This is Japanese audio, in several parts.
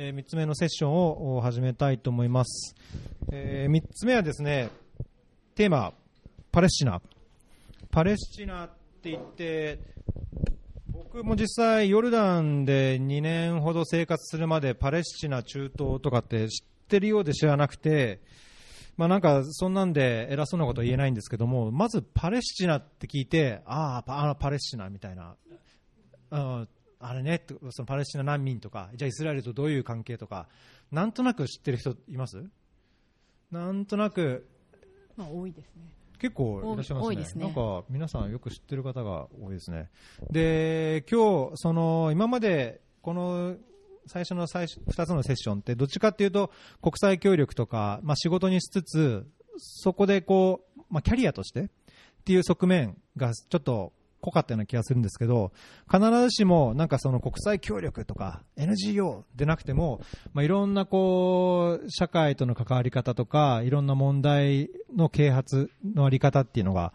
えー、3つ目のセッションを始めたいと思います、えー、3つ目はですねテーマパレスチナ。パレスチナって言って僕も実際ヨルダンで2年ほど生活するまでパレスチナ中東とかって知ってるようで知らなくてまあ、なんかそんなんで偉そうなことは言えないんですけどもまずパレスチナって聞いてああパレスチナみたいな。ああれねそのパレスチナ難民とかじゃあイスラエルとどういう関係とかなんとなく知ってる人います？なんとなく、まあ、多いですね結構いらっしゃいますね。すねなんか皆さんよく知ってる方が多いですね。で、今日、その、今まで、この最初の最2つのセッションってどっちかっていうと国際協力とか、まあ、仕事にしつつそこでこう、まあ、キャリアとしてっていう側面がちょっと濃かったような気がするんですけど必ずしもなんかその国際協力とか NGO でなくても、まあ、いろんなこう社会との関わり方とかいろんな問題の啓発のあり方っていうのが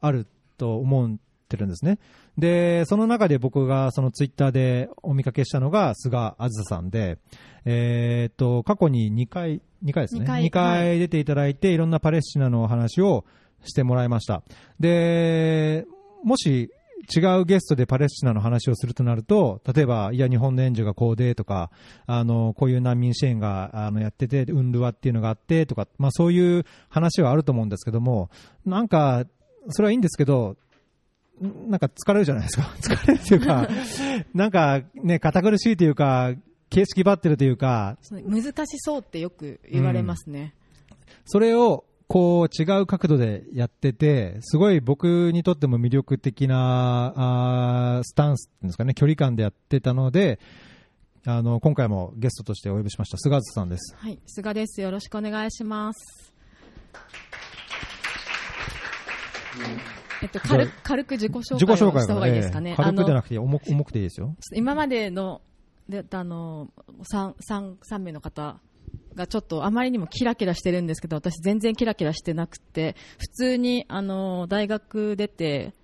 あると思ってるんですね。で、その中で僕がそのツイッターでお見かけしたのが菅あずささんで、えー、っと、過去に2回、2回ですね。2回 ,2 回出ていただいて、いろんなパレスチナの話をしてもらいました。で、もし違うゲストでパレスチナの話をするとなると、例えば、いや、日本の援助がこうでとか、あの、こういう難民支援があのやってて、ウンルワっていうのがあってとか、まあそういう話はあると思うんですけども、なんか、それはいいんですけど、なんか疲れるじゃないですか。疲れるというか、なんかね、堅苦しいというか、形式ばってるというか。難しそうってよく言われますね。うん、それを、こう違う角度でやってて、すごい僕にとっても魅力的なあスタンスですかね、距離感でやってたので、あの今回もゲストとしてお呼びしました菅津さんです。はい、菅です。よろしくお願いします。えっと、軽軽く自己紹介をした方がいいですかね。軽くじゃなくて重く重くていいですよ。今までのであの 3, 3, 3名の方がちょっとあまりにもキラキラしてるんですけど私全然キラキラしてなくて普通にあの大学出て、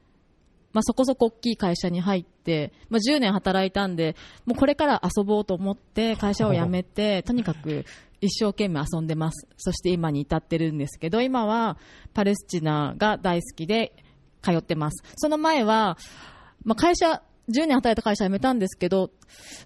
まあ、そこそこ大きい会社に入って、まあ、10年働いたんでもうこれから遊ぼうと思って会社を辞めてとにかく一生懸命遊んでますそして今に至ってるんですけど今はパレスチナが大好きで通ってます。その前は、まあ、会社、10年働いた会社辞めたんですけど、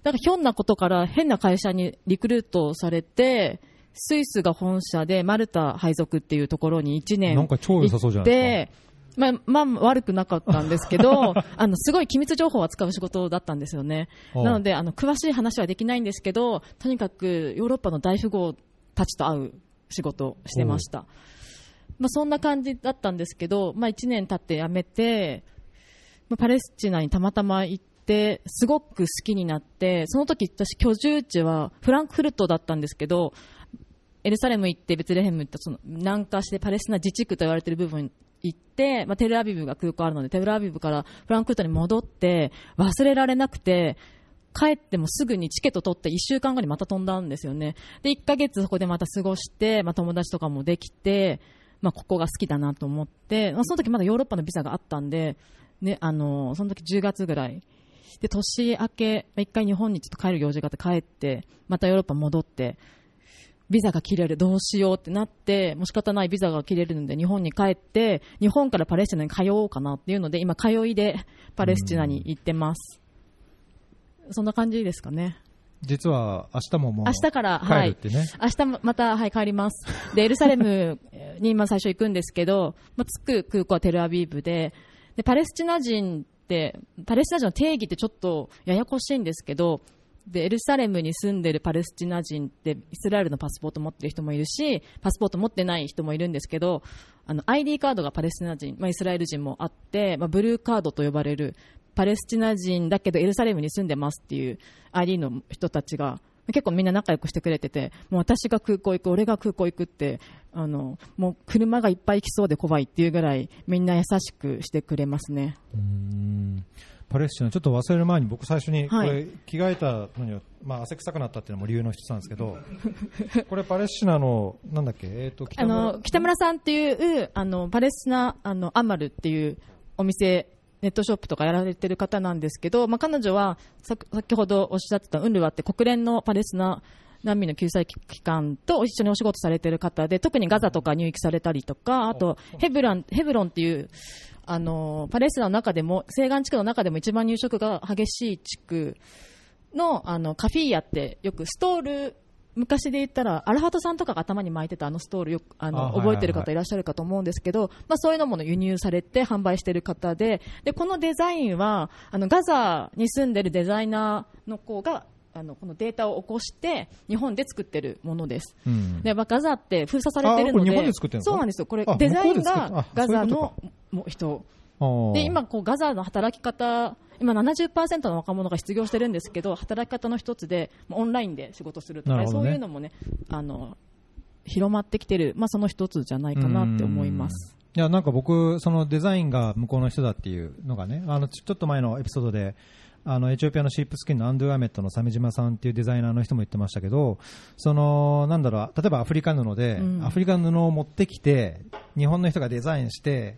なんかひょんなことから変な会社にリクルートされて、スイスが本社でマルタ配属っていうところに1年なんか超良さそうじゃないですか。まあ、まあ、悪くなかったんですけど、あの、すごい機密情報を扱う仕事だったんですよね。なので、あの、詳しい話はできないんですけど、とにかくヨーロッパの大富豪たちと会う仕事をしてました。まあ、そんな感じだったんですけど、まあ、1年経って辞めて、まあ、パレスチナにたまたま行ってすごく好きになってその時私居住地はフランクフルトだったんですけどエルサレム行ってベツレヘム行ったその南下してパレスチナ自治区と言われている部分に行って、まあ、テルアビブが空港あるのでテルアビブからフランクフルトに戻って忘れられなくて帰ってもすぐにチケット取って1週間後にまた飛んだんですよね。で1ヶ月そこでまた過ごして、まあ、友達とかもできてまあ、ここが好きだなと思って、まあ、その時まだヨーロッパのビザがあったんで、ね、あのその時10月ぐらいで年明け、まあ、1回日本にちょっと帰る用事があって帰ってまたヨーロッパ戻ってビザが切れるどうしようってなってもう仕方ないビザが切れるので日本に帰って日本からパレスチナに通おうかなっていうので今通いでパレスチナに行ってます。そんな感じですかね。実は明日ももう明日から、はい、明日また、はい、帰ります。で、エルサレムに今最初行くんですけど、まあ、着く空港はテルアビーブで、で、パレスチナ人って、パレスチナ人の定義ってちょっとややこしいんですけど、で、エルサレムに住んでるパレスチナ人ってイスラエルのパスポート持ってる人もいるし、パスポート持ってない人もいるんですけど、あの、ID カードがパレスチナ人、まあ、イスラエル人もあって、まあ、ブルーカードと呼ばれるパレスチナ人だけどエルサレムに住んでますっていう ID の人たちが結構みんな仲良くしてくれててもう私が空港行く俺が空港行くってあのもう車がいっぱい来そうで怖いっていうぐらいみんな優しくしてくれますね。うん。パレスチナちょっと忘れる前に僕最初にこれ着替えたのには、まあ、汗臭くなったっていうのも理由の一つなんですけど これパレスチナのなんだっけ、えー、と北村。あの北村さんっていうあのパレスチナあのアマルっていうお店ネットショップとかやられてる方なんですけど、まあ、彼女は先ほどおっしゃってたウンルワって国連のパレスチナ難民の救済機関と一緒にお仕事されてる方で、特にガザとか入域されたりとか、あとヘブラン、ヘブロンっていう、あの、パレスチナの中でも、西岸地区の中でも一番入植が激しい地区の、あの、カフィーヤってよくストール昔で言ったら、アラハトさんとかが頭に巻いてたあのストールよく、あの、覚えてる方いらっしゃるかと思うんですけど、まあそういうのも輸入されて販売してる方で、で、このデザインは、あの、ガザに住んでるデザイナーの子が、あのこのデータを起こして日本で作ってるものです。うん、でガザって封鎖されてるので、そうなんですよ。これデザインがガザの人。で今こうガザの働き方今70%の若者が失業してるんですけど働き方の一つでオンラインで仕事するとか、ね、そういうのもねあの広まってきてる、まあ、その一つじゃないかなって思います。いやなんか僕、そのデザインが向こうの人だっていうのがねあのちょっと前のエピソードであのエチオピアのシープスキンのアンドゥアメットの鮫島さんっていうデザイナーの人も言ってましたけどそのなんだろう例えばアフリカ布で、うん、アフリカ布を持ってきて日本の人がデザインして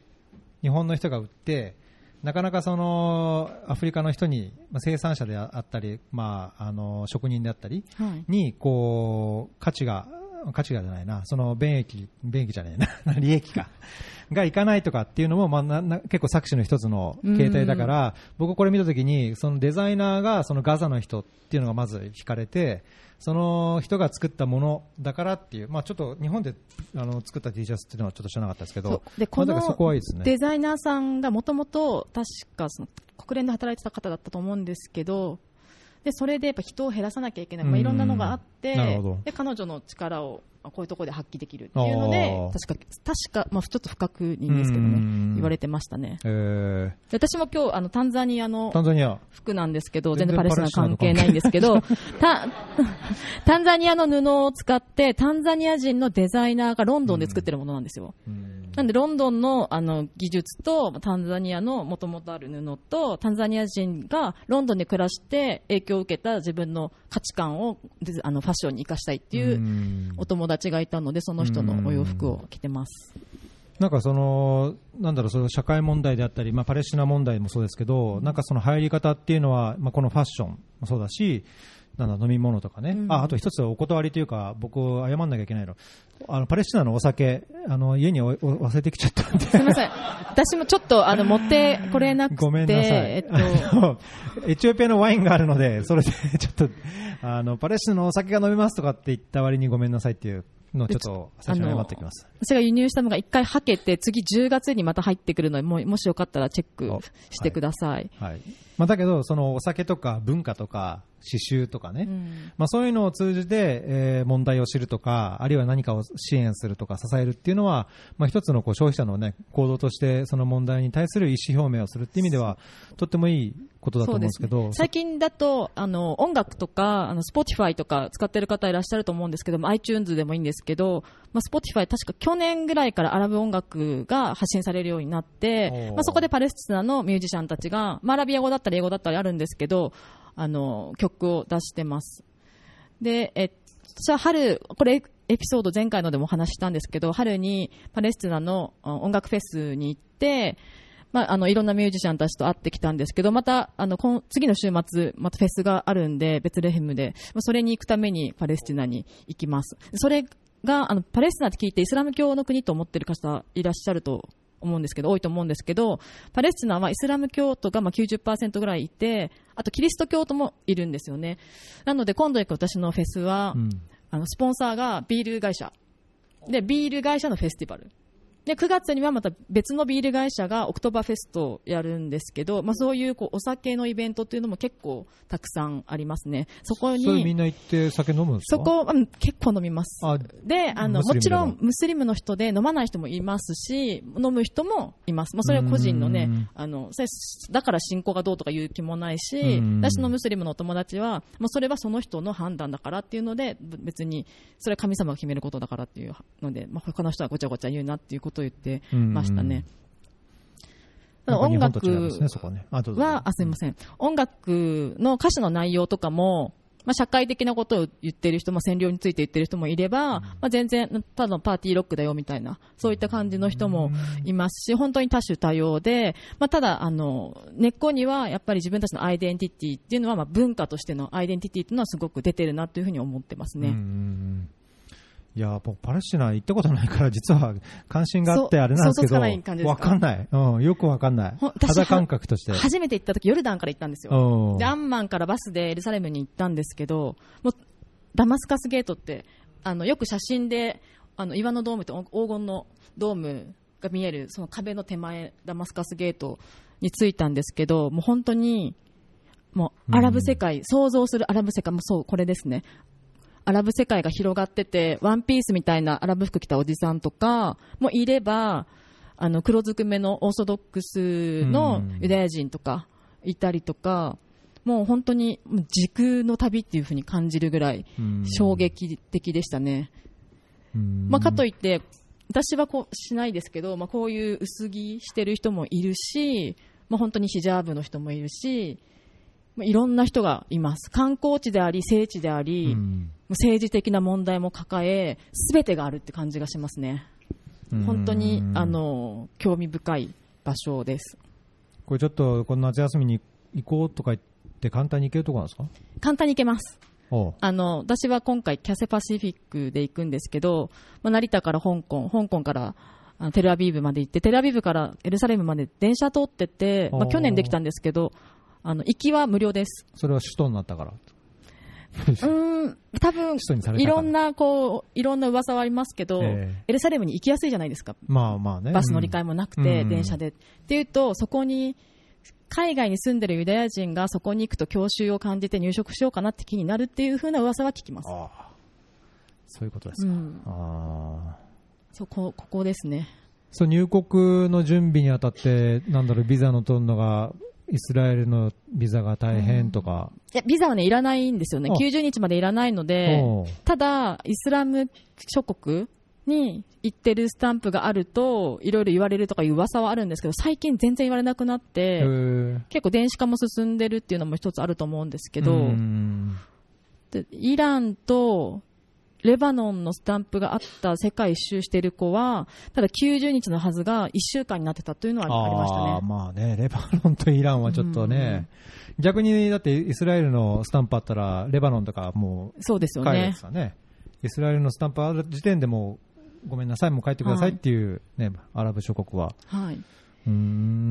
日本の人が売ってなかなかそのアフリカの人に、まあ、生産者であったり、まあ、あの職人であったりに、こう価値が価値がじゃないな、その便益、便益じゃないな、利益か、がいかないとかっていうのも、まあ、なな結構作詞の一つの形態だから、僕これ見たときに、そのデザイナーがそのガザの人っていうのがまず惹かれて、その人が作ったものだからっていう、まあ、ちょっと日本であの作った T シャツっていうのはちょっと知らなかったですけど、でこのデザイナーさんがもともと確かその国連で働いてた方だったと思うんですけど、でそれでやっぱ人を減らさなきゃいけない、まあ、いろんなのがあって、で彼女の力をこういうところで発揮できるっていうので、確か、確か、まあ、ちょっと不確認ですけどね、言われてましたね。私も今日、あの、タンザニアの服なんですけど、全然パレスチナ関係ないんですけど、タ タンザニアの布を使って、タンザニア人のデザイナーがロンドンで作ってるものなんですよ。なんで、ロンドンのあの技術と、タンザニアのもともとある布と、タンザニア人がロンドンで暮らして影響を受けた自分の価値観をあのファッションに生かしたいっていうお友達達がいたのでその人のお洋服を着てます。なんかその、なんだろう、その社会問題であったり、まあ、パレスチナ問題もそうですけど、なんかその入り方っていうのは、まあ、このファッションもそうだし、なんだ飲み物とかね、うん、ああと一つお断りというか、僕、謝らなきゃいけないの、あのパレスチナのお酒、あの家にお忘れてきちゃったんで、すみません、私もちょっとあの持ってこれなくて、ごめんなさい、えっと、エチオピアのワインがあるので、それで ちょっとあのパレスチナのお酒が飲めますとかって言った割にごめんなさいっていうのちょっと最初に謝ってきます。私が輸入したのが1回はけて、次10月にまた入ってくるので、ももしよかったらチェックしてください。はい。はい、まあ、だけど、そのお酒とか文化とか、刺繍とかね、うん、まあ、そういうのを通じて、えー、問題を知るとか、あるいは何かを支援するとか支えるっていうのは、まあ、一つのこう消費者の、ね、行動としてその問題に対する意思表明をするっていう意味ではとってもいいことだと思うんですけど、ね、最近だとあの音楽とかあの Spotify とか使ってる方いらっしゃると思うんですけど iTunes でもいいんですけど、まあ、Spotify 確か去年ぐらいからアラブ音楽が発信されるようになって、まあ、そこでパレスチナのミュージシャンたちが、まあ、アラビア語だったり英語だったりあるんですけどあの曲を出してます。で、え私は春、これエピソード前回のでもお話したんですけど、春にパレスチナの音楽フェスに行って、まあ、あのいろんなミュージシャンたちと会ってきたんですけど、またあの次の週末、またフェスがあるんで、ベツレヘムで、まあ、それに行くためにパレスチナに行きます。それがあのパレスチナって聞いてイスラム教の国と思ってる方いらっしゃると思うんですけど、多いと思うんですけど、パレスチナはイスラム教徒がまあ90%ぐらいいて、あとキリスト教徒もいるんですよね。なので今度行く私のフェスは、うん、あのスポンサーがビール会社。で、ビール会社のフェスティバル。で、9月にはまた別のビール会社がオクトバフェストをやるんですけど、まあそういうこうお酒のイベントっていうのも結構たくさんありますね。そこに。みんな行って酒飲むんですか？そこ、うん、結構飲みます。で、あの、もちろんムスリムの人で飲まない人もいますし、飲む人もいます。まあそれは個人のね、あの、だから信仰がどうとか言う気もないし、私のムスリムのお友達は、まあそれはその人の判断だからっていうので、別に、それは神様が決めることだからっていうので、まあ他の人はごちゃごちゃ言うなっていうことを言ってましたね。音楽は、あ、すみません。音楽の歌詞の内容とかも、まあ、社会的なことを言ってる人も占領について言ってる人もいれば、まあ、全然ただのパーティーロックだよみたいなそういった感じの人もいますし本当に多種多様で、まあ、ただあの根っこにはやっぱり自分たちのアイデンティティっていうのは、まあ、文化としてのアイデンティティっていうのはすごく出てるなというふうに思ってますね。いや僕パレスチナ行ったことないから実は関心があってあれなんですけどわかんない、うん、よくわかんない。肌感覚として。初めて行った時ヨルダンから行ったんですよ。でアンマンからバスでエルサレムに行ったんですけどもうダマスカスゲートってあのよく写真であの岩のドームと黄金のドームが見えるその壁の手前ダマスカスゲートに着いたんですけどもう本当にもうアラブ世界、うん、想像するアラブ世界もそうこれですねアラブ世界が広がってて、ワンピースみたいなアラブ服着たおじさんとかもいれば、あの黒ずくめのオーソドックスのユダヤ人とかいたりとか、もう本当に時空の旅っていう風に感じるぐらい衝撃的でしたね。まあ、かといって、私はこうしないですけど、まあ、こういう薄着してる人もいるし、まあ、本当にヒジャーブの人もいるし、いろんな人がいます。観光地であり、聖地であり、政治的な問題も抱え、すべてがあるって感じがしますね。本当にあの興味深い場所です。これちょっとこの夏休みに行こうとか言って簡単に行けるところなんですか？簡単に行けます。あの私は今回キャセパシフィックで行くんですけど、まあ、成田から香港、香港からテルアビブまで行って、テルアビブからエルサレムまで電車通ってて、まあ、去年できたんですけど、あの行きは無料です。それは首都になったからうん、多分いろんなこういろんな噂はありますけど、えー、エルサレムに行きやすいじゃないですか。まあまあね。バス乗り換えもなくて、うん、電車で。っていうとそこに海外に住んでるユダヤ人がそこに行くと郷愁を感じて入植しようかなって気になるっていうふうな噂は聞きます。そういうことですか。うん、あそうこここですね。そう入国の準備にあたってなんだろうビザの取るのがイスラエルのビザが大変とか、いやビザはねいらないんですよね、90日までいらないので、ただ、イスラム諸国に行ってるスタンプがあると、いろいろ言われるとかいう噂はあるんですけど、最近全然言われなくなって、結構電子化も進んでるっていうのも一つあると思うんですけど、でイランとレバノンのスタンプがあった世界一周している子は、ただ90日のはずが1週間になってたというのはありましたね。まあね、レバノンとイランはちょっとね、逆にだってイスラエルのスタンプあったら、レバノンとかもう、そうですよね。ねイスラエルのスタンプある時点でもごめんなさい、もう帰ってくださいっていうね、はい、アラブ諸国は。はい。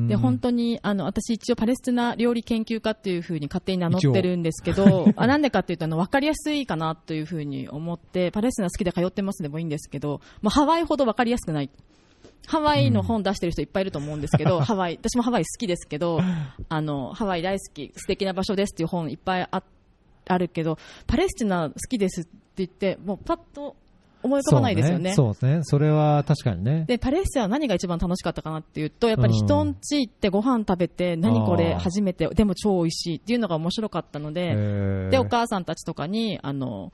で本当にあの私、一応パレスチナ料理研究家っていうふうに勝手に名乗ってるんですけど、あなんでかっていうとあの分かりやすいかなというふうに思ってパレスチナ好きで通ってますでもいいんですけど、もうハワイほど分かりやすくない。ハワイの本出してる人いっぱいいると思うんですけど、うん、ハワイ、私もハワイ好きですけど、あの、ハワイ大好き、素敵な場所ですっていう本いっぱいああるけど、パレスチナ好きですって言って、もうパッと思い浮かばないですよね。そうですね。それは確かにね。で、パレスチナは何が一番楽しかったかなっていうと、やっぱり人んち行ってご飯食べて、何これ初めて、でも超美味しいっていうのが面白かったので、で、お母さんたちとかに、あの、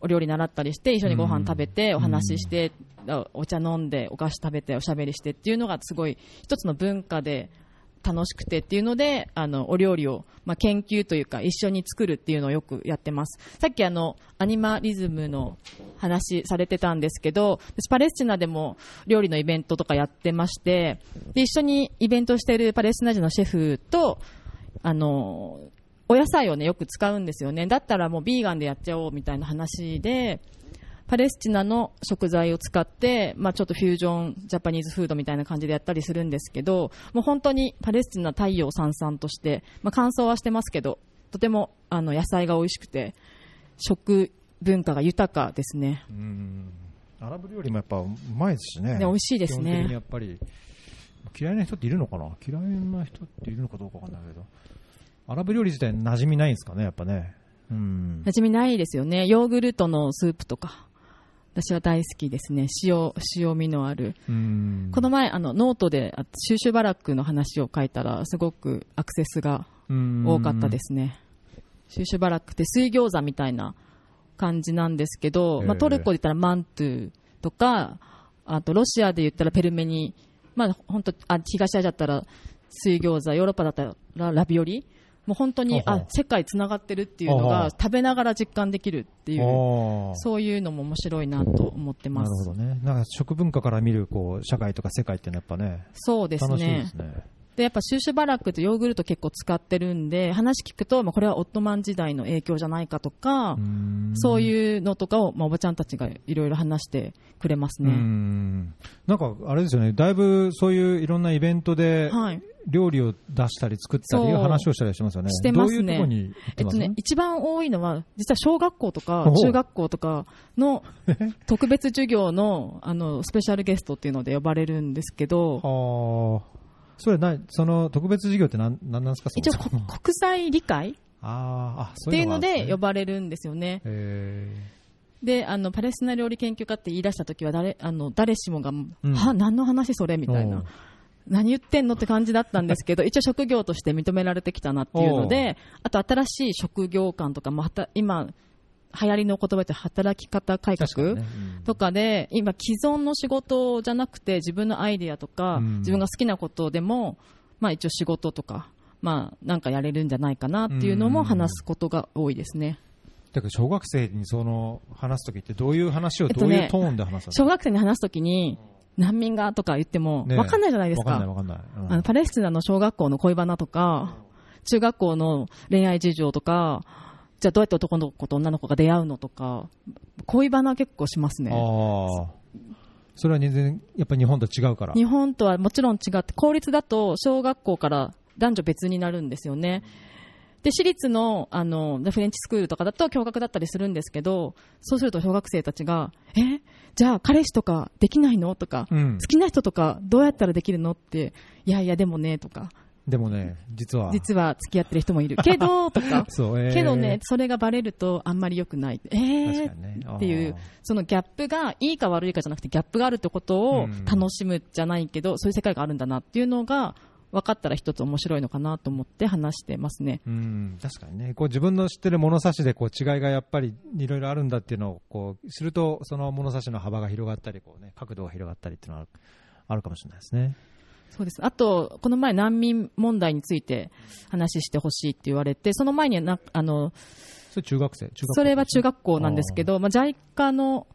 お料理習ったりして、一緒にご飯食べて、お話しして、お茶飲んで、お菓子食べて、おしゃべりしてっていうのがすごい一つの文化で、楽しくてっていうので、あの、お料理を、まあ、研究というか、一緒に作るっていうのをよくやってます。さっきあの、アニマリズムの話されてたんですけど、私パレスチナでも料理のイベントとかやってまして、で、一緒にイベントしてるパレスチナ人のシェフと、あの、お野菜をね、よく使うんですよね。だったらもうビーガンでやっちゃおうみたいな話で、パレスチナの食材を使って、まあ、ちょっとフュージョンジャパニーズフードみたいな感じでやったりするんですけど、もう本当にパレスチナ太陽さんさんとして、まあ、乾燥はしてますけど、とてもあの野菜が美味しくて、食文化が豊かですね。うんアラブ料理もやっぱうまいですしね。美味しいですね。やっぱり嫌いな人っているのかな？嫌いな人っているのかどうかわかんないけど、アラブ料理自体馴染みないんですかね、やっぱね。うん、馴染みないですよね。ヨーグルトのスープとか。私は大好きですね。塩、塩味のある。この前、あの、ノートで、シューシュバラックの話を書いたら、すごくアクセスが多かったですね。シューシュバラックって水餃子みたいな感じなんですけど、まあ、トルコで言ったらマントゥとか、あとロシアで言ったらペルメニ、まあ、本当あ東アジアだったら水餃子、ヨーロッパだったらラビオリもう本当にあ世界つながってるっていうのが食べながら実感できるっていうそういうのも面白いなと思ってます。なるほどね。なんか食文化から見るこう社会とか世界っていうのはやっぱね、そうですね。ですね。で、やっぱシューシュバラックとヨーグルト結構使ってるんで、話聞くと、まあ、これはオットマン時代の影響じゃないかとか、そういうのとかを、まあ、おばちゃんたちがいろいろ話してくれますね。なんか、あれですよね、だいぶそういういろんなイベントで、料理を出したり作ったりいう。話をしたりしますよね。してますね。ううえっとね、一番多いのは、実は小学校とか中学校とかの特別授業のあのスペシャルゲストっていうので呼ばれるんですけど、それなその特別授業って何なんですか一応国際理解ああっていうので呼ばれるんですよね。であのパレスチナ料理研究家って言い出した時は誰あの誰しもが、うん、は何の話それみたいな。何言ってんのって感じだったんですけど、一応職業として認められてきたなっていうので、あと新しい職業観とかも、今、流行りの言葉で働き方改革？とかで、今、既存の仕事じゃなくて自分のアイデアとか、自分が好きなことでも、まあ、一応仕事とか、まあ、なんかやれるんじゃないかなっていうのも話すことが多いですね。だから小学生にその話すときってどういう話をどういうトーンで話すの、小学生に話すときに難民がとか言っても分かんないじゃないですか。かんないあのパレスチナの小学校の恋バナとか、中学校の恋愛事情とか、じゃあどうやって男の子と女の子が出会うのとか、恋バナ結構しますね。それは全然、やっぱり日本と違うから。日本とはもちろん違って、公立だと小学校から男女別になるんですよね。で、私立の、あの、フレンチスクールとかだと共学だったりするんですけど、そうすると小学生たちが、え？じゃあ彼氏とかできないの？とか、うん、好きな人とかどうやったらできるの？って、いやいやでもね、とか、でもね、実は。実は付き合ってる人もいる。けど、とか。そう、えー、けどね、それがバレるとあんまり良くない。えー、ね、っていう、そのギャップが、いいか悪いかじゃなくて、ギャップがあるってことを楽しむじゃないけど、うん、そういう世界があるんだなっていうのが、分かったら一つ面白いのかなと思って話してますね。うん確かにね、こう自分の知ってる物差しでこう違いがやっぱりいろいろあるんだっていうのをこうすると、その物差しの幅が広がったりこう、ね、角度が広がったりっていうのはあるかもしれないですね。そうです。あと、この前、難民問題について話してほしいって言われて、その前になあのそれ中学生それは中学校なんですけど、まあ、JICA の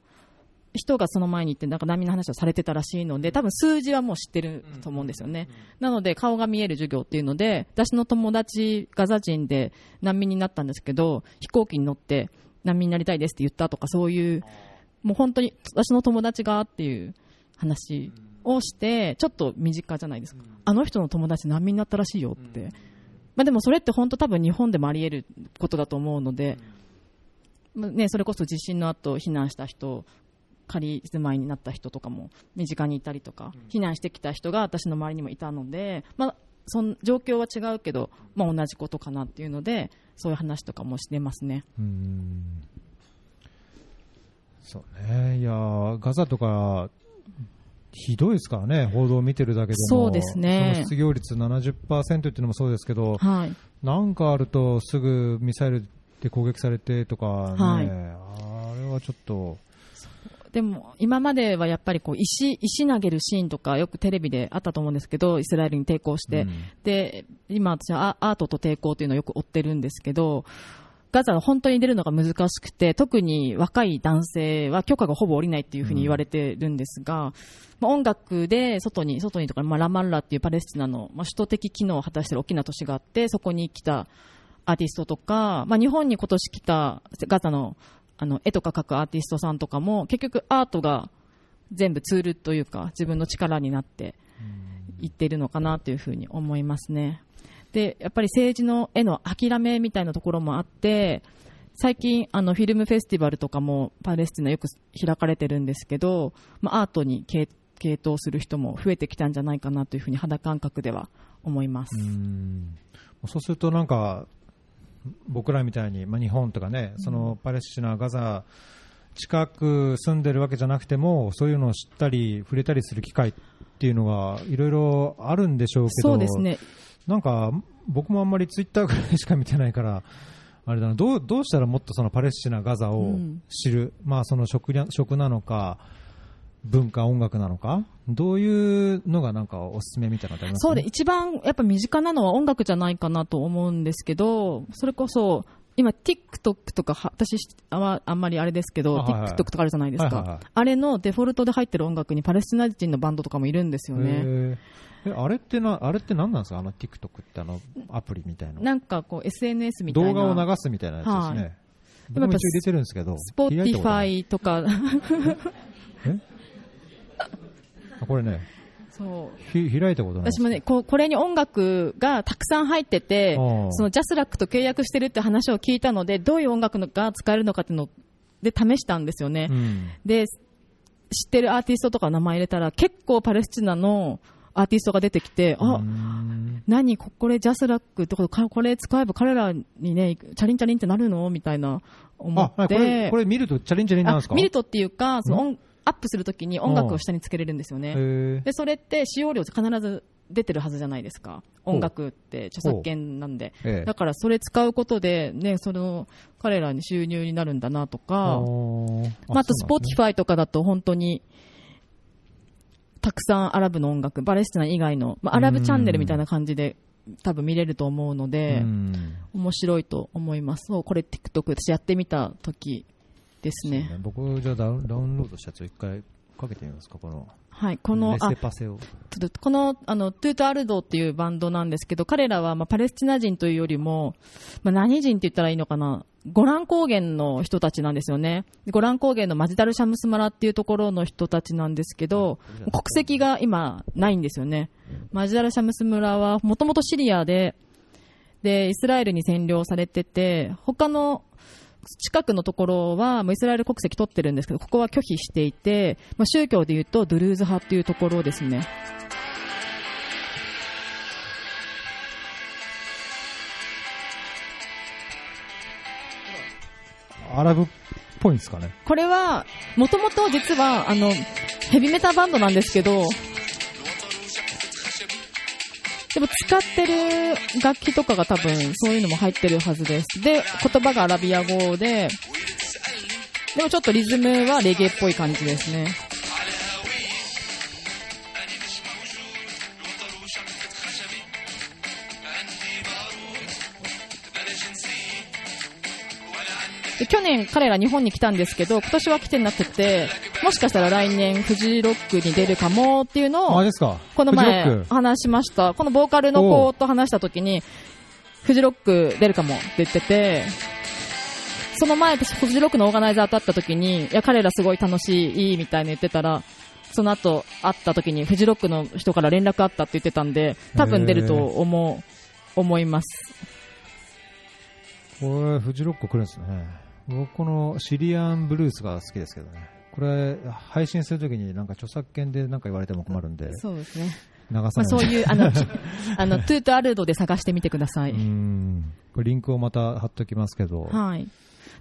人がその前に行って、なんか難民の話をされてたらしいので、多分数字はもう知ってると思うんですよね。なので、顔が見える授業っていうので、私の友達、ガザ人で難民になったんですけど、飛行機に乗って難民になりたいですって言ったとか、そういう、もう本当に私の友達がっていう話をして、ちょっと身近じゃないですか。あの人の友達難民になったらしいよって。まあ、でもそれって本当多分日本でもあり得ることだと思うので、ね、それこそ地震の後避難した人仮住まいになった人とかも身近にいたりとか、避難してきた人が私の周りにもいたので、まあ、その状況は違うけど、まあ、同じことかなっていうのでそういう話とかもしてますね。うん。そうね。いやガザとかひどいですからね、報道を見てるだけでも、そうですね、失業率70%っていうのもそうですけど、はい、なんかあるとすぐミサイルで攻撃されてとかね、はい、あれはちょっと。でも今まではやっぱりこう石石投げるシーンとかよくテレビであったと思うんですけどイスラエルに抵抗して、うん、で今、私はアートと抵抗というのをよく追ってるんですけどガザは本当に出るのが難しくて特に若い男性は許可がほぼ下りないっていうふうに言われてるんですが、うんまあ、音楽で外に、外にとか、まあ、ラマンラっていうパレスチナの、まあ、首都的機能を果たしている大きな都市があって、そこに来たアーティストとか、まあ、日本に今年来たガザのあの絵とか描くアーティストさんとかも、結局アートが全部ツールというか、自分の力になっていっているのかなというふうに思いますね。で、やっぱり政治の絵の諦めみたいなところもあって、最近あのフィルムフェスティバルとかもパレスチナよく開かれてるんですけど、まあ、アートに系統する人も増えてきたんじゃないかなというふうに肌感覚では思います。うそうするとなんか僕らみたいに、まあ、日本とかね、そのパレスチナ、ガザ近く住んでるわけじゃなくてもそういうのを知ったり触れたりする機会っていうのがいろいろあるんでしょうけど。そうですねなんか僕もあんまりツイッターぐらいしか見てないからあれだな。どうどうしたらもっとそのパレスチナ、ガザを知る、うん、まあ、その食食なのか文化、音楽なのか？どういうのがなんかおすすめみたいなのあります？か、そうで、一番やっぱ身近なのは音楽じゃないかなと思うんですけど、それこそ、今 TikTok とか私ああんまりあれですけど、はいはい、TikTok とかあるじゃないですか、はいはいはい、あれのデフォルトで入ってる音楽にパレスチナ人のバンドとかもいるんですよね。えあれってなあれって何なんですか？あの TikTok ってあのアプリみたいな。なんかこう SNS みたいな。動画を流すみたいなやつですね。はい、僕も一応入れてるんですけど。 Spotify とか。え？これね。そうひ開いたことない私もねここれに音楽がたくさん入っててそのジャスラックと契約してるって話を聞いたのでどういう音楽が使えるのかっていうので試したんですよね、うん、で知ってるアーティストとか名前入れたら結構パレスチナのアーティストが出てきて、あ、何これジャスラックってことこれ使えば彼らにね、チャリンチャリンってなるの？みたいな思って。これ、これ見るとチャリンチャリンなんですか？見るとっていうか、その音アップするときに音楽を下につけれるんですよね。で、それって使用料必ず出てるはずじゃないですか。音楽って著作権なんで。だからそれ使うことで、ね、その、彼らに収入になるんだなとか、まあ、あと、スポーティファイとかだと本当に、たくさんアラブの音楽、パレスチナ以外の、まあ、アラブチャンネルみたいな感じで、多分見れると思うので、面白いと思います。そう、これ TikTok 私やってみた時ですね。ね僕、じゃあダウンロードしたやつを一回かけてみますか、この。はい、この、あこの、あの、トゥートアルドっていうバンドなんですけど、彼らは、まあ、パレスチナ人というよりも、まあ、何人って言ったらいいのかな、ゴラン高原の人たちなんですよね。ゴラン高原のマジダルシャムスマラっていうところの人たちなんですけど、国籍が今ないんですよね。マジダルシャムス村はもともとシリアで、で、イスラエルに占領されてて、他の近くのところは、イスラエル国籍取ってるんですけど、ここは拒否していて、まあ、宗教でいうとドゥルーズ派っていうところですね。アラブっぽいんですかねこれは、もともと実は、あの、ヘビメタバンドなんですけど、でも使ってる楽器とかが多分そういうのも入ってるはずです。で、言葉がアラビア語で、でもちょっとリズムはレゲエっぽい感じですね。で去年彼ら日本に来たんですけど、今年は来てなくて、もしかしたら来年フジロックに出るかもっていうのを、この前話しました。このボーカルの子と話した時に、フジロック出るかもって言ってて、その前私フジロックのオーガナイザーと会った時に、いや彼らすごい楽しいみたいに言ってたら、その後会った時にフジロックの人から連絡あったって言ってたんで、多分出ると思う、思います。これ、フジロック来るんですね。僕このシリアンブルースが好きですけどね。これ、配信するときになんか著作権でなんか言われても困るんで。そうですね。流さない、まあ、そういう、あの、あの、トゥートアルドで探してみてください。うん。これリンクをまた貼っときますけど。はい。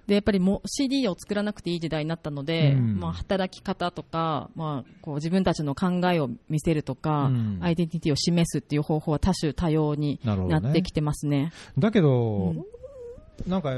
で、やっぱりもう CD を作らなくていい時代になったので、うん、まあ、働き方とか、まあ、こう自分たちの考えを見せるとか、うん、アイデンティティを示すっていう方法は多種多様になってきてますね。ねだけど、うん、なんか、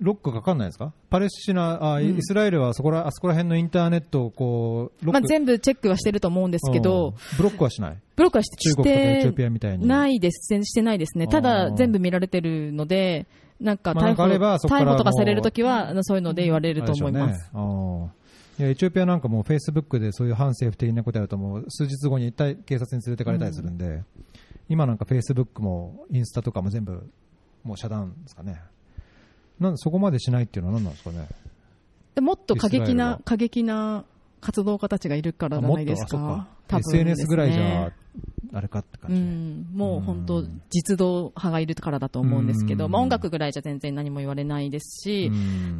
ロックかかんないですか？パレスチナ、あ、うん、イスラエルはそこら、あそこら辺のインターネットをこう、まあ、全部チェックはしてると思うんですけど、ブロックはしない？ブロックはし中国とかエチオピアみたいに。ないです、してないです。ね。ただ、全部見られてるので、なんか逮捕,、まあ、逮捕とかされるときは、そういうので言われると思います。ね、いやエチオピアなんかもフェイスブックでそういう反政府的なことやるともう数日後に一体警察に連れてかれたりするんで、うん、今なんかフェイスブックもインスタとかも全部もう遮断ですかね。なんそこまでしないっていうのは何なんですかね？もっと過激な過激な活動家たちがいるからじゃないですか？か。SNS ぐらいじゃあれかって感じ、うん、もう本当、実動派がいるからだと思うんですけど、まあ、音楽ぐらいじゃ全然何も言われないですし、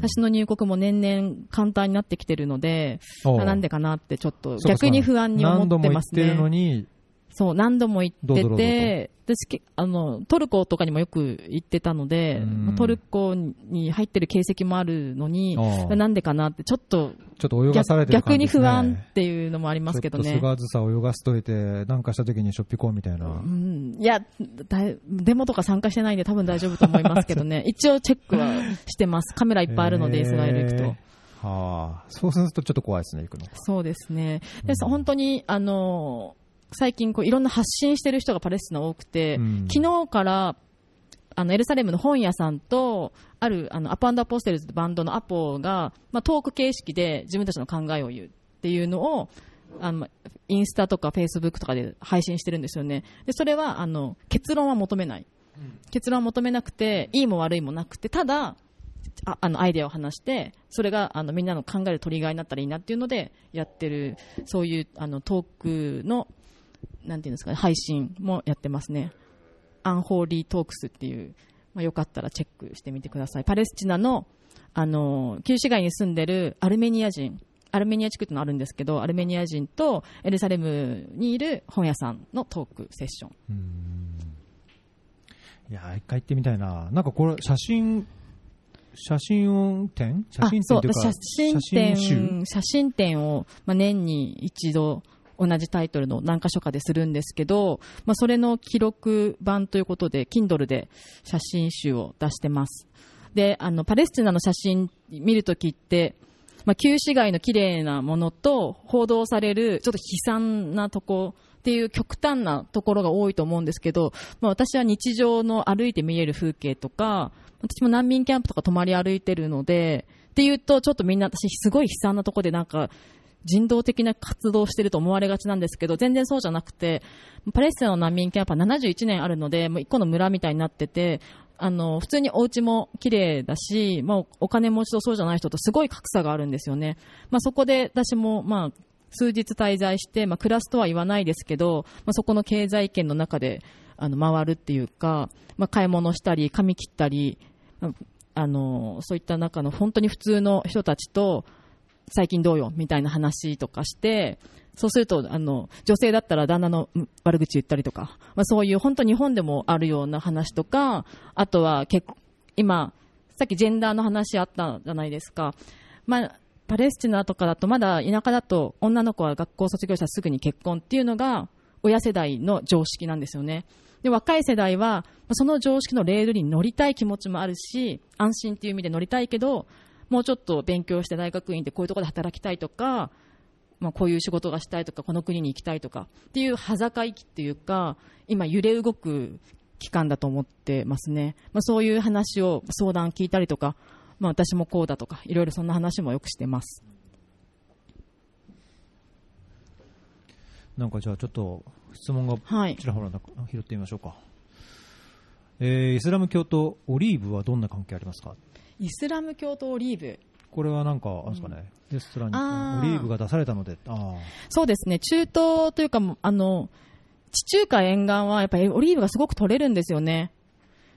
私の入国も年々簡単になってきてるので、なんでかなってちょっと逆に不安に思ってますね。何度も言ってるのにそう、何度も行ってて、私、あの、トルコとかにもよく行ってたので、トルコに入ってる形跡もあるのに、なんでかなって、ちょっと、ちょっと泳がされてる、ね、逆に不安っていうのもありますけどね。ちょっと菅さ泳がしといて、なんかした時にしょっぴこうみたいな。うん、いやだ、デモとか参加してないんで多分大丈夫と思いますけどね。一応チェックはしてます。カメラいっぱいあるので、イスラエル行くと。はあ、そうするとちょっと怖いですね、行くの。そうですね。で、うん、本当に、あの最近こういろんな発信してる人がパレスチナ多くて、うん、昨日からあのエルサレムの本屋さんとあるあのアポアポステルズバンドのアポが、まあ、トーク形式で自分たちの考えを言うっていうのをあのインスタとかフェイスブックとかで配信してるんですよね。でそれはあの結論は求めない、うん、結論は求めなくていいも悪いもなくてただああのアイデアを話してそれがあのみんなの考えるトリガーになったらいいなっていうのでやってるそういうあのトークのなんていうんですか、ね、配信もやってますね。アンホーリートークスっていう、まあ、よかったらチェックしてみてください。パレスチナの、あの、旧市街に住んでるアルメニア人、アルメニア地区ってのあるんですけど、アルメニア人とエルサレムにいる本屋さんのトークセッション。いや一回行ってみたいな。なんかこれ、写真、写真展？写真展写真展、写真展を、まあ、年に一度同じタイトルの何箇所かでするんですけど、まあ、それの記録版ということで、Kindle で写真集を出してます。で、あの、パレスチナの写真見るときって、まあ、旧市街の綺麗なものと報道されるちょっと悲惨なとこっていう極端なところが多いと思うんですけど、まあ、私は日常の歩いて見える風景とか、私も難民キャンプとか泊まり歩いてるので、っていうと、ちょっとみんな私すごい悲惨なとこでなんか人道的な活動をしていると思われがちなんですけど、全然そうじゃなくて、パレスチナの難民キャンプは71年あるので、もう一個の村みたいになってて、あの、普通にお家も綺麗だし、まあ、お金持ちとそうじゃない人とすごい格差があるんですよね。まあ、そこで私も、まあ、数日滞在して、まあ、暮らすとは言わないですけど、まあ、そこの経済圏の中で、あの、回るっていうか、まあ、買い物したり、髪切ったり、あの、そういった中の本当に普通の人たちと、最近どうよ？みたいな話とかして、そうすると、あの、女性だったら旦那の悪口言ったりとか、まあ、そういう本当日本でもあるような話とか、あとは結今、さっきジェンダーの話あったじゃないですか。まあ、パレスチナとかだとまだ田舎だと女の子は学校卒業したらすぐに結婚っていうのが親世代の常識なんですよね。で、若い世代はその常識のレールに乗りたい気持ちもあるし、安心っていう意味で乗りたいけど、もうちょっと勉強して大学院でこういうところで働きたいとか、まあ、こういう仕事がしたいとかこの国に行きたいとかっていう裸息っていうか今揺れ動く期間だと思ってますね、まあ、そういう話を相談聞いたりとか、まあ、私もこうだとかいろいろそんな話もよくしてます。なんかじゃあちょっと質問がちらほら拾ってみましょうか、えー、イスラム教とオリーブはどんな関係ありますか？イスラム教とオリーブ。これはなんか、あですかね、うん、レストランにオリーブが出されたので、そうですね、中東というか、あの地中海沿岸はやっぱりオリーブがすごく取れるんですよね。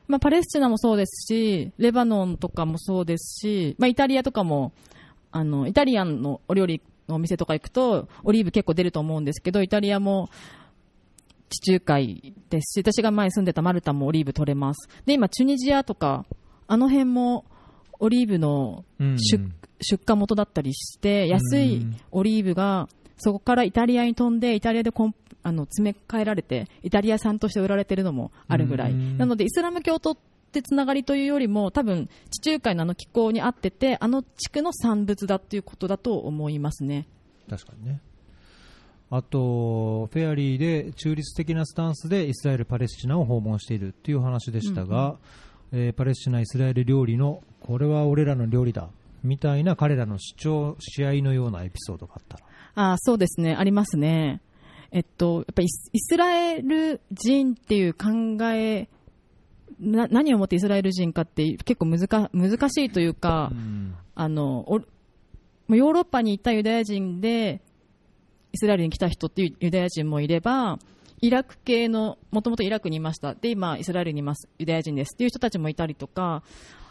まあ、パレスチナもそうですし、レバノンとかもそうですし、まあ、イタリアとかも、あの、イタリアンのお料理のお店とか行くと、オリーブ結構出ると思うんですけど、イタリアも地中海ですし、私が前住んでたマルタもオリーブ取れます。で、今、チュニジアとか、あの辺もオリーブの出,、出荷元だったりして、安いオリーブがそこからイタリアに飛んで、イタリアでコンあの詰め替えられて、イタリア産として売られているのもあるぐらい。なので、イスラム教徒ってつながりというよりも、多分地中海のあの気候に合ってて、あの地区の産物だということだと思いますね。確かにね。あと、フェアリーで中立的なスタンスでイスラエル、パレスチナを訪問しているという話でしたが、うんうんえー、パレスチナ、イスラエル料理のこれは俺らの料理だみたいな彼らの主張、試合のようなエピソードがあったらあそうですね、ありますね。えっと、やっぱりイスラエル人っていう考えな何をもってイスラエル人かって結構難難しいというか、うん、あのヨーロッパに行ったユダヤ人でイスラエルに来た人っていうユダヤ人もいればイラク系の、もともとイラクにいました。で、今、イスラエルにいます。ユダヤ人です。っていう人たちもいたりとか、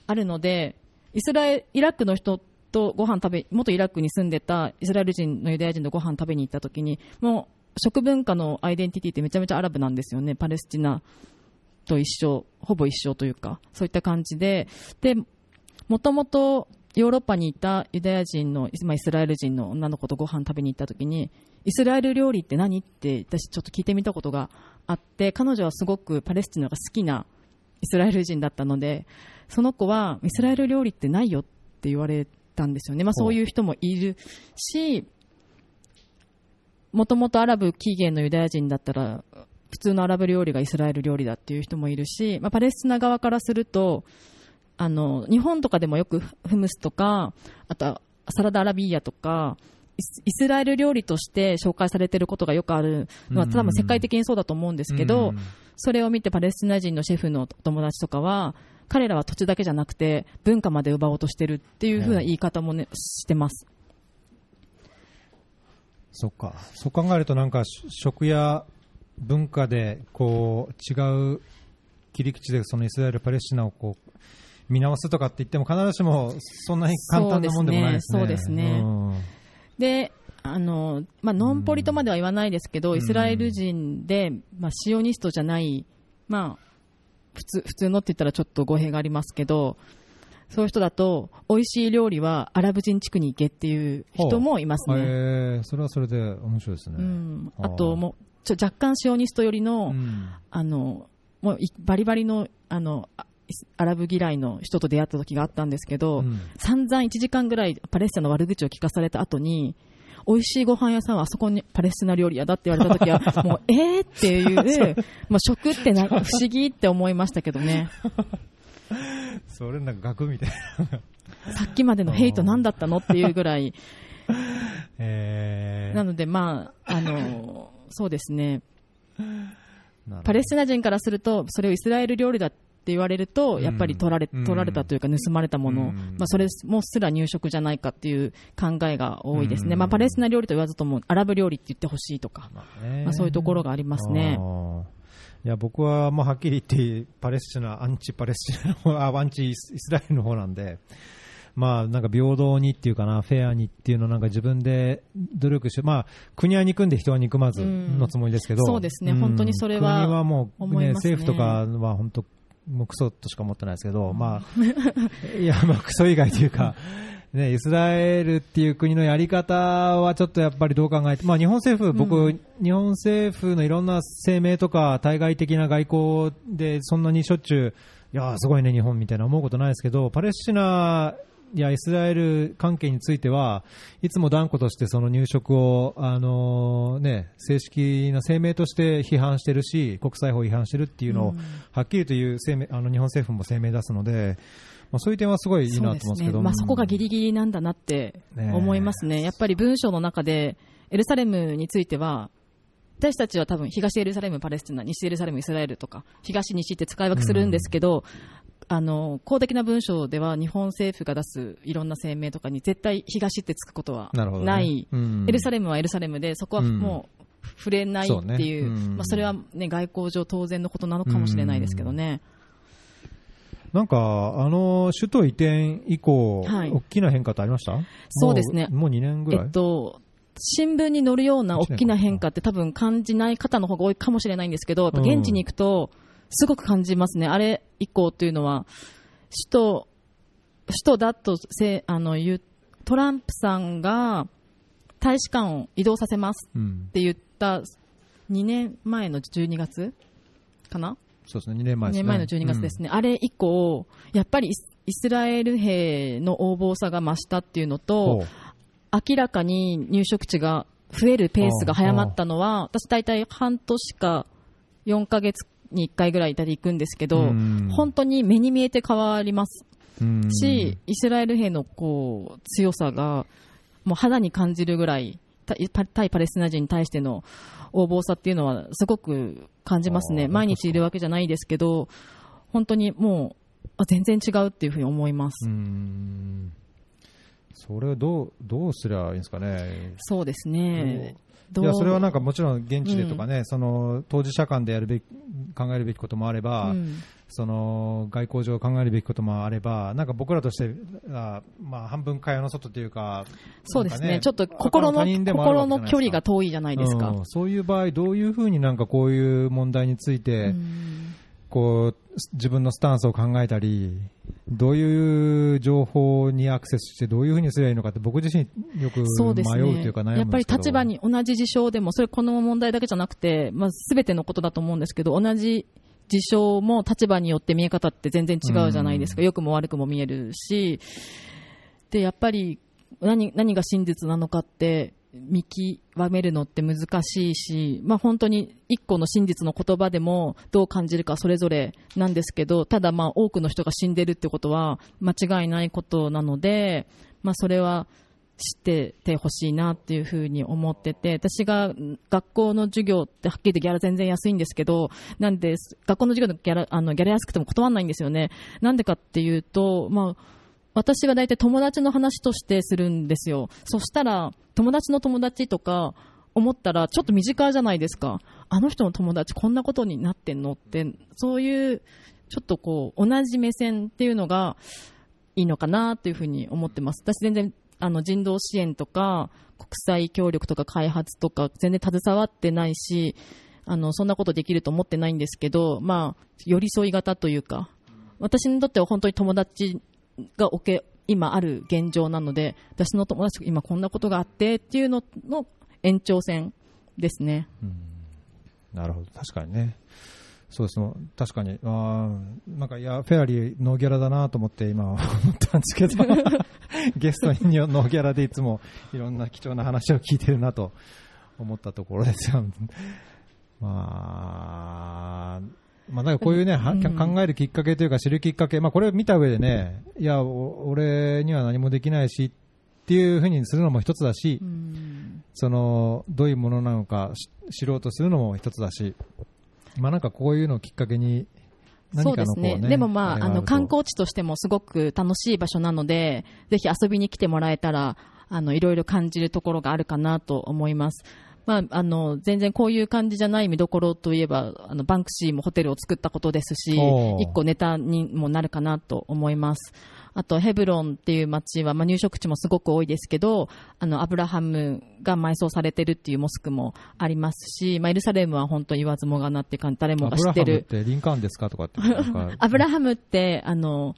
あるので、イスラエイラクの人とご飯食べ、元イラクに住んでたイスラエル人のユダヤ人とご飯食べに行った時に、もう、食文化のアイデンティティってめちゃめちゃアラブなんですよね。パレスチナと一緒、ほぼ一緒というか、そういった感じで、で、もともとヨーロッパにいたユダヤ人の、まあ、イスラエル人の女の子とご飯食べに行った時にイスラエル料理って何って私ちょっと聞いてみたことがあって彼女はすごくパレスチナが好きなイスラエル人だったのでその子はイスラエル料理ってないよって言われたんですよね。まあ、そういう人もいるし、もともとアラブ起源のユダヤ人だったら、普通のアラブ料理がイスラエル料理だっていう人もいるし、まあ、パレスチナ側からすると、あの、日本とかでもよくフムスとか、あとはサラダアラビーヤとか、イスラエル料理として紹介されていることがよくあるのは、多分世界的にそうだと思うんですけど、それを見てパレスチナ人のシェフの友達とかは、彼らは土地だけじゃなくて文化まで奪おうとしてるっていうふうな言い方もね、してます。そっか。そう考えるとなんか食や文化でこう違う切り口でそのイスラエル、パレスチナをこう見直すとかって言っても必ずしもそんなに簡単なもんでもないですね。そうですね。で、あの、まあ、ノンポリとまでは言わないですけど、イスラエル人で、まあ、シオニストじゃない、まあ、普通、普通のって言ったらちょっと語弊がありますけど、そういう人だと、美味しい料理はアラブ人地区に行けっていう人もいますね。えー、それはそれで面白いですね。うん、あともう、ちょ若干シオニスト寄りの、うん、あの、もうバリバリの、あの、アラブ嫌いの人と出会った時があったんですけど、うん、散々1時間ぐらいパレスチナの悪口を聞かされた後に、美味しいご飯屋さんはあそこにパレスチナ料理屋だって言われた時は、もう、えーっていう、もう食ってなんか不思議って思いましたけどね。それなんか額みたいな。さっきまでのヘイト何だったのっていうぐらい。えー、なので、まあ、あの、そうですね。パレスチナ人からすると、それをイスラエル料理だって言われると、やっぱり取られ,、取られたというか、盗まれたもの、まあ、それもすら入植じゃないかっていう考えが多いですね、まあ、パレスチナ料理と言わずとも、アラブ料理って言ってほしいとか、まあ、そういうところがありますね。いや僕はもうはっきり言って、パレスチナ、アンチパレスチナの 方、アンチイスラエルの方なんで、まあ、なんか平等にっていうかな、フェアにっていうのをなんか自分で努力して、まあ、国は憎んで人は憎まずのつもりですけど、そうですね、本当にそれは、国はもう、ね、政府とかは本当、もうクソとしか思ってないですけど、まあ、いや、まあ、クソ以外というか、ね、イスラエルっていう国のやり方はちょっとやっぱりどう考えて、まあ、日本政府、僕、うん、日本政府のいろんな声明とか対外的な外交でそんなにしょっちゅう、いやすごいね、日本みたいな思うことないですけど、パレスチナやイスラエル関係についてはいつも断固としてその入植を、あのね、正式な声明として批判しているし国際法違反しているっていうのをはっきりという声明あの日本政府も声明出すので。まあ、そういう点はすごいいいなと思うんですけど。そ、まあ、そこがギリギリなんだなって思いますね、ね。やっぱり文章の中でエルサレムについては私たちは多分東エルサレム、パレスチナ、西エルサレム、イスラエルとか東、西って使い分けするんですけど、あの公的な文書では日本政府が出すいろんな声明とかに絶対東ってつくことはない、ね。うん、エルサレムはエルサレムでそこはもう触れないっていう、うん。そ、ねまあ、それは、ね、外交上当然のことなのかもしれないですけどね。なんか、あの、首都移転以降、はい、大きな変化ってありました？そうですね。もう2年ぐらい、えっと、新聞に載るような大きな変化って多分感じない方の方が多いかもしれないんですけど、現地に行くと、すごく感じますね。あれ以降というのは、首都、首都だとせあの言トランプさんが大使館を移動させますって言った2年前の12月かな？そうですね、2年前、ね、2年前の12月ですね、うん、あれ以降、やっぱりイスラエル兵の横暴さが増したっていうのと、明らかに入植地が増えるペースが早まったのは、私、大体半年か4ヶ月に1回ぐらいいたり行くんですけど、本当に目に見えて変わりますし、イスラエル兵のこう強さがもう肌に感じるぐらい、対パレスチナ人に対しての横暴さっていうのはすごく感じますね、毎日いるわけじゃないですけど、本当にもうあ全然違うっていうふうに思います。それをどうどうすればいいんですかね。そうですね。いやそれはなんかもちろん現地でとかね、うん、その当事者間でやるべき考えるべきこともあれば、うん、その外交上考えるべきこともあれば、なんか僕らとしてあ、まあ、半分会話の外というか、そうですね、ねちょっと心の心の距離が遠いじゃないですか、うん、そういう場合、どういうふうになんかこういう問題について、こう自分のスタンスを考えたり、どういう情報にアクセスして、どういうふうにすればいいのかって、僕自身、よく迷うというか、ね、やっぱり立場に同じ事象でも、それ、この問題だけじゃなくて、まあ、全てのことだと思うんですけど、同じ事象も立場によって見え方って全然違うじゃないですか、良くも悪くも見えるし、で、やっぱり何何が真実なのかって見極めるのって難しいし、まあ、本当に一個の真実の言葉でもどう感じるかそれぞれなんですけどただまあ多くの人が死んでるってことは間違いないことなので、まあ、それは知っててほしいなっていうふうに思ってて私が学校の授業ってはっきり言ってギャラ全然安いんですけどなんで学校の授業のギャラあのギャラ安くても断らないんですよね。なんでかっていうと、まあ私は大体友達の話としてするんですよ。そしたら、友達の友達とか思ったら、ちょっと身近じゃないですか。あの人の友達こんなことになってんのって、そういう、ちょっとこう、同じ目線っていうのがいいのかなというふうに思ってます。私全然、あの、人道支援とか、国際協力とか開発とか、全然携わってないし、あの、そんなことできると思ってないんですけど、まあ、寄り添い型というか、私にとっては本当に友達がおけ今ある現状なので私の友達が今こんなことがあってっていうのの延長線ですね。なるほど。確かにね。そうです確かに。あなんかいやフェアリーノーギャラだなと思って今思ったんですけど。ゲストにノーギャラでいつもいろんな貴重な話を聞いてるなと思ったところですよ。まあまあ、なんかこういうね、うん、考えるきっかけというか、知るきっかけ、まあ、これを見た上でね、いや、俺には何もできないしっていうふうにするのも一つだし、うん、そのどういうものなのか知ろうとするのも一つだし、まあ、なんかこういうのをきっかけにそうですね。でもまあ、あの、観光地としてもすごく楽しい場所なので、ぜひ遊びに来てもらえたら、あの、いろいろ感じるところがあるかなと思います。まあ、あの全然こういう感じじゃない見どころといえばあのバンクシーもホテルを作ったことですし一個ネタにもなるかなと思います。あとヘブロンっていう街は、まあ、入植地もすごく多いですけどあのアブラハムが埋葬されているっていうモスクもありますし、まあ、エルサレムは本当言わずもがなって感じ。誰もが知ってる。アブラハムってリンカーンですかとかってアブラハムってあの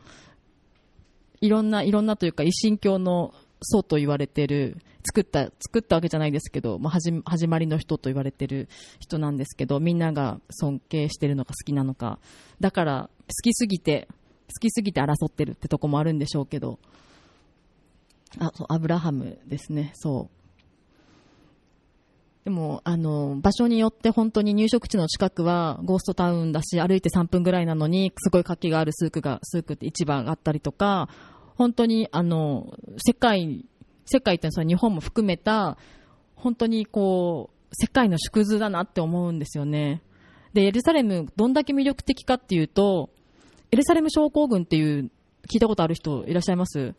いろんないろんなというか一神教の祖と言われてる作った作ったわけじゃないですけど、まあ、始始まりの人と言われてる人なんですけどみんなが尊敬してるのか好きなのか。だから好きすぎて好きすぎて争ってるってとこもあるんでしょうけど。あそうアブラハムですね。そう。でもあの場所によって本当に入植地の近くはゴーストタウンだし歩いて3分ぐらいなのにすごい活気があるスークがスークって市場があったりとか本当にあの世界世界ってそれ日本も含めた本当にこう世界の縮図だなって思うんですよね。でエルサレムどんだけ魅力的かっていうとエルサレム症候群っていう聞いたことある人いらっしゃいます？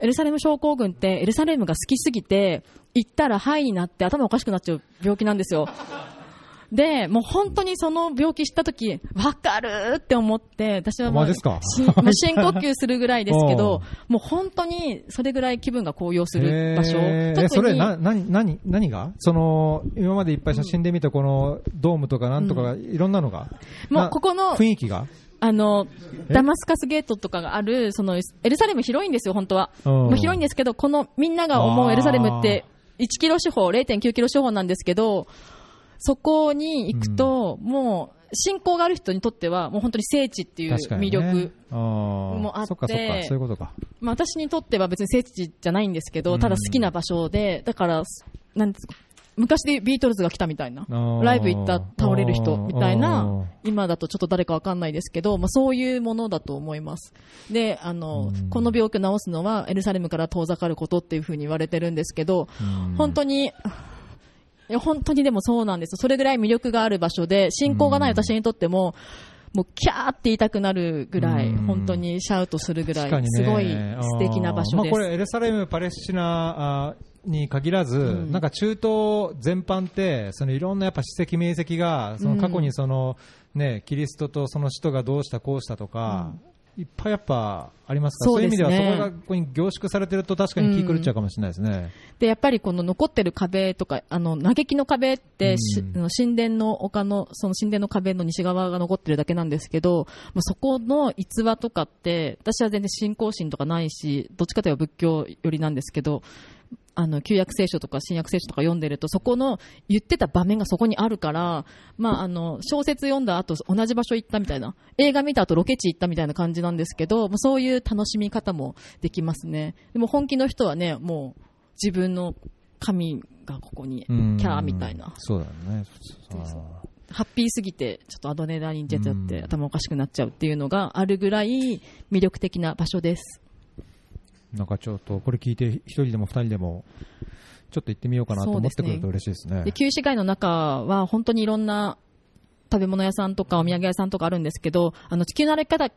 エルサレム症候群ってエルサレムが好きすぎて行ったらハイになって頭おかしくなっちゃう病気なんですよ。で、もう本当にその病気した時、わかるって思って、私はもう、深呼吸するぐらいですけど、もう本当にそれぐらい気分が高揚する場所。え、それ、な、なに、なに、何が？その、今までいっぱい写真で見たこのドームとかなんとか、いろんなのが、もうここの、雰囲気が？あの、ダマスカスゲートとかがある、その、エルサレム広いんですよ、本当は。もう広いんですけど、このみんなが思うエルサレムって、1キロ四方、0.9キロ四方なんですけど、そこに行くと、もう、信仰がある人にとっては、もう本当に聖地っていう魅力もあって、そういうことか。まあ私にとっては別に聖地じゃないんですけど、ただ好きな場所で、だから、なんですか、昔でビートルズが来たみたいな、ライブ行った倒れる人みたいな、今だとちょっと誰かわかんないですけど、まあそういうものだと思います。で、あの、この病気を治すのはエルサレムから遠ざかることっていうふうに言われてるんですけど、本当に、いや本当にでもそうなんです。それぐらい魅力がある場所で信仰がない私にとっても、もうキャーって言いたくなるぐらい、本当にシャウトするぐらい、すごい素敵な場所です。まあ、これエルサレム、パレスチナに限らず、うん、なんか中東全般って、そのいろんなやっぱ史跡、名跡が、その過去にその、ね、キリストとその使徒がどうした、こうしたとか、いっぱいやっぱありますか？そう、ね,、いう意味ではそこがここに凝縮されてると確かに気狂っちゃうかもしれないですね。うん、でやっぱりこの残ってる壁とかあの嘆きの壁って、うん、神殿の丘のその神殿の壁の西側が残ってるだけなんですけど、まあ、そこの逸話とかって私は全然信仰心とかないしどっちかというと仏教寄りなんですけどあの、旧約聖書とか新約聖書とか読んでると、そこの言ってた場面がそこにあるから、まあ、あの、小説読んだ後同じ場所行ったみたいな、映画見た後ロケ地行ったみたいな感じなんですけど、そういう楽しみ方もできますね。でも本気の人はね、もう自分の神がここに、キャーみたいな。そうだね。ハッピーすぎて、ちょっとアドレナリン出ちゃって、頭おかしくなっちゃうっていうのがあるぐらい魅力的な場所です。なんかちょっとこれ聞いて一人でも二人でもちょっと行ってみようかなと思ってくると嬉しいですね。で、旧市街の中は本当にいろんな食べ物屋さんとかお土産屋さんとかあるんですけど、あの地球の歩き方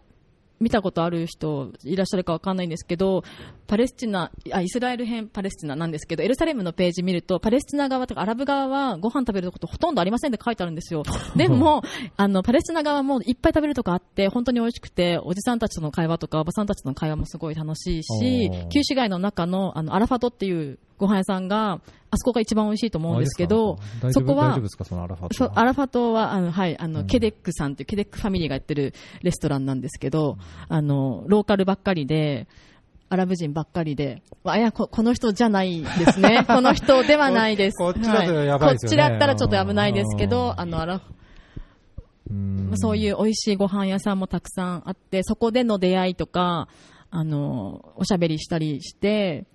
見たことある人いらっしゃるかわかんないんですけど、パレスチナ、あ、イスラエル編パレスチナなんですけど、エルサレムのページ見ると、パレスチナ側とかアラブ側はご飯食べることほとんどありませんって書いてあるんですよ。でも、あの、パレスチナ側もいっぱい食べるとこあって、本当に美味しくて、おじさんたちとの会話とか、おばさんたちとの会話もすごい楽しいし、旧市街の中の、あの、アラファトっていうご飯屋さんが、あそこが一番美味しいと思うんですけど、そこは、アラファトは。アラファトは、あの、はい、あの、うん、ケデックさんっていう、ケデックファミリーがやってるレストランなんですけど、あの、ローカルばっかりで、アラブ人ばっかりで、あやこ、この人じゃないですね。この人ではないです。こ っちだとやばいですよね、はい、こっちだったらちょっと危ないですけど、あの、アラそういう美味しいご飯屋さんもたくさんあって、そこでの出会いとか、あの、おしゃべりしたりして、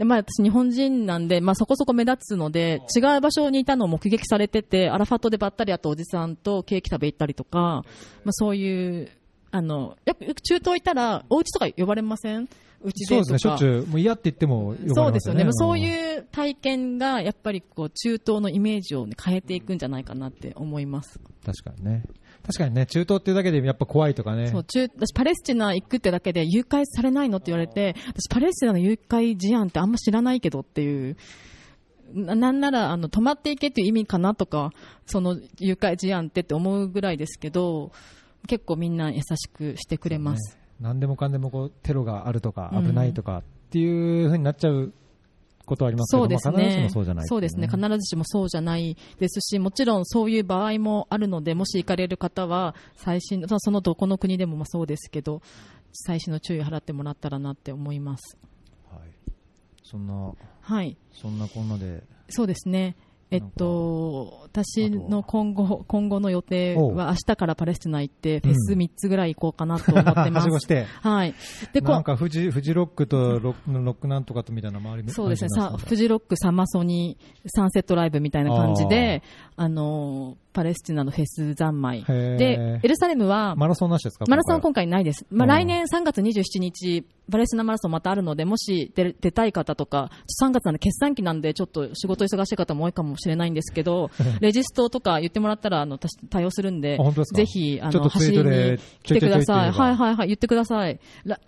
で、まあ私日本人なんで、まあそこそこ目立つので、違う場所にいたのを目撃されてて、アラファトでばったりあとおじさんとケーキ食べ行ったりとか、まあそういう、あの、よく中東いたら、お家とか呼ばれません？うちでそうですね、しょっちゅう、もう嫌って言っても、ね、そうですよね。そういう体験が、やっぱりこう、中東のイメージを、ね、変えていくんじゃないかなって思います。確かにね。確かにね、中東っていうだけでやっぱ怖いとかね。そう、中、私パレスチナ行くってだけで誘拐されないのって言われて、私パレスチナの誘拐事案ってあんま知らないけどっていう、ななんなら、あの、泊まっていけっていう意味かなとか、その誘拐事案ってって思うぐらいですけど、結構みんな優しくしてくれます。ね、何でもかんでもこう、テロがあるとか、危ないとかっていうふうになっちゃうことはありますけど、そうですね、必ずしもそうじゃない、ね、そうですね、必ずしもそうじゃないですし、もちろんそういう場合もあるので、もし行かれる方は、最新の、そのどこの国でもそうですけど、最新の注意を払ってもらったらなって思います。はい。そんな、はい。そんなこんなで。そうですね。えっと、私の今後、今後の予定は明日からパレスチナ行って、フェス3つぐらい行こうかなと思ってます。はい。で、なんかフジ、フジロックとロックロックなんとかとみたいな周りそうですね、さフジロック、サマソニ、サンセットライブみたいな感じで、あの、パレスチナのフェス三昧。で、エルサレムは、マラソンなしですか？マラソンは今回ないです。まあ、来年3月27日、パレスチナマラソンまたあるので、もし出出たい方とか、3月なんで決算期なんで、ちょっと仕事忙しい方も多いかもしれないんですけど、レジストとか言ってもらったら、あの、私対応するんで、ぜひ、あの、走りに来てください。はいはいはい、言ってください。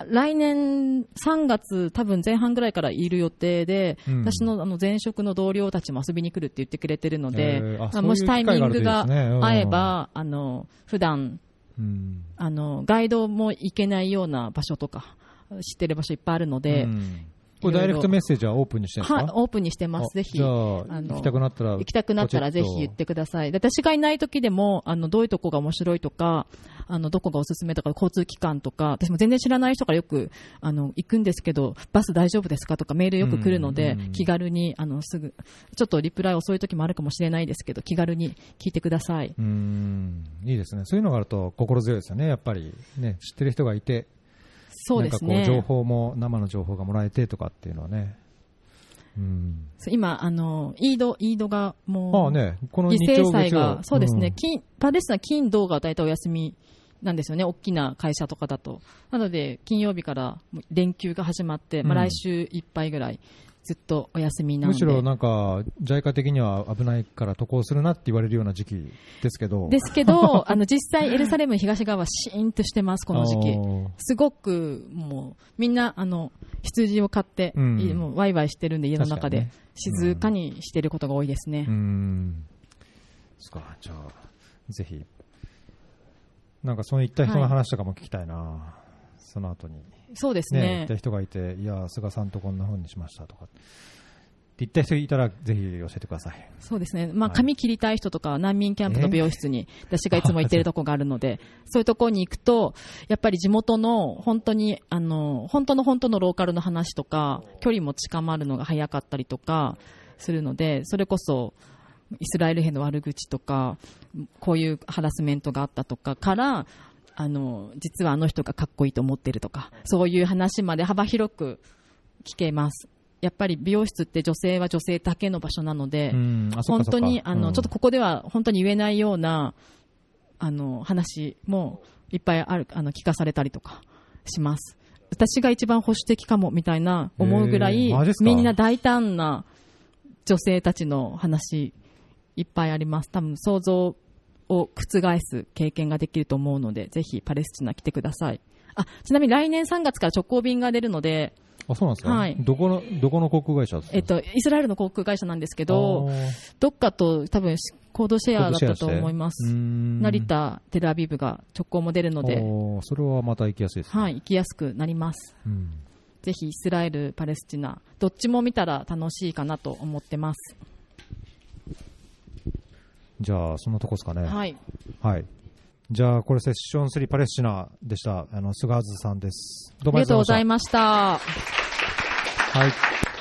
来年3月、多分前半ぐらいからいる予定で、うん、私のあの前職の同僚たちも遊びに来るって言ってくれてるので、えー、もしタイミングが合えば、あの、普段、うん、あの、ガイドも行けないような場所とか、知ってる場所いっぱいあるので、うんこれダイレクトメッセージはオープンにしてるんですか？はい、オープンにしてます。ぜひ。あの行きたくなったら。行きたくなったらぜひ言ってください。私がいない時でも、あの、どういうとこが面白いとか、あの、どこがおすすめとか、交通機関とか、私も全然知らない人からよく、あの、行くんですけど、バス大丈夫ですかとかメールよく来るので、気軽に、あの、すぐ、ちょっとリプライ遅い時もあるかもしれないですけど、気軽に聞いてください。うん、いいですね。そういうのがあると心強いですよね、やっぱり。ね、知ってる人がいて、そうですね。情報も、生の情報がもらえてとかっていうのはね。うん、今、あの、イード、イードがもう、ああね、この犠牲祭が、そうですね、うん、金、パレスチナ金、銅が大体お休みなんですよね、大きな会社とかだと。なので、金曜日から連休が始まって、まあ、来週いっぱいぐらいずっとお休みむしろなんか、JICA 的には危ないから渡航するなって言われるような時期ですけど。ですけど、あの実際エルサレム東側はシーンとしてます、この時期。すごくもう、みんなあの羊を飼って、うん、もうワイワイしてるんで、家の中で、ね、静かにしてることが多いですね。うん。ですか、じゃあ、ぜひ、なんかそういった人の話とかも聞きたいな、はい、その後に。そうですね。ね、った人がいて、いや、菅さんとこんな風にしましたとか。っって言った人いたら、ぜひ教えてください。そうですね。まあ、髪切りたい人とか、難民キャンプの美容室に、私がいつも行ってるとこがあるので、そういうところに行くと、やっぱり地元の、本当に、あの、本当の本当のローカルの話とか、距離も近まるのが早かったりとか、するので、それこそ、イスラエル兵の悪口とか、こういうハラスメントがあったとかから、あの、実はあの人がかっこいいと思ってるとか、そういう話まで幅広く聞けます。やっぱり美容室って女性は女性だけの場所なので、本当に、あの、うん、ちょっとここでは本当に言えないような、あの、話もいっぱいある、あの、聞かされたりとかします。私が一番保守的かもみたいな思うぐらい、みんな大胆な女性たちの話いっぱいあります。多分想像を覆す経験ができると思うので、ぜひパレスチナ来てください。あ、ちなみに来年3月から直行便が出るので、あ、そうなんですか、はい、どこの、どこの航空会社えっと、イスラエルの航空会社なんですけど、どっかと多分コードシェアだったと思います。成田、テルアビブが直行も出るので、それはまた行きやすいです、ね、はい、行きやすくなります。うんぜひイスラエル、パレスチナ、どっちも見たら楽しいかなと思ってます。じゃあ、そんなとこですかね。はい。はい。じゃあ、これセッション3パレスチナでした。あの、菅津さんです。どうもありがとうございました。はい。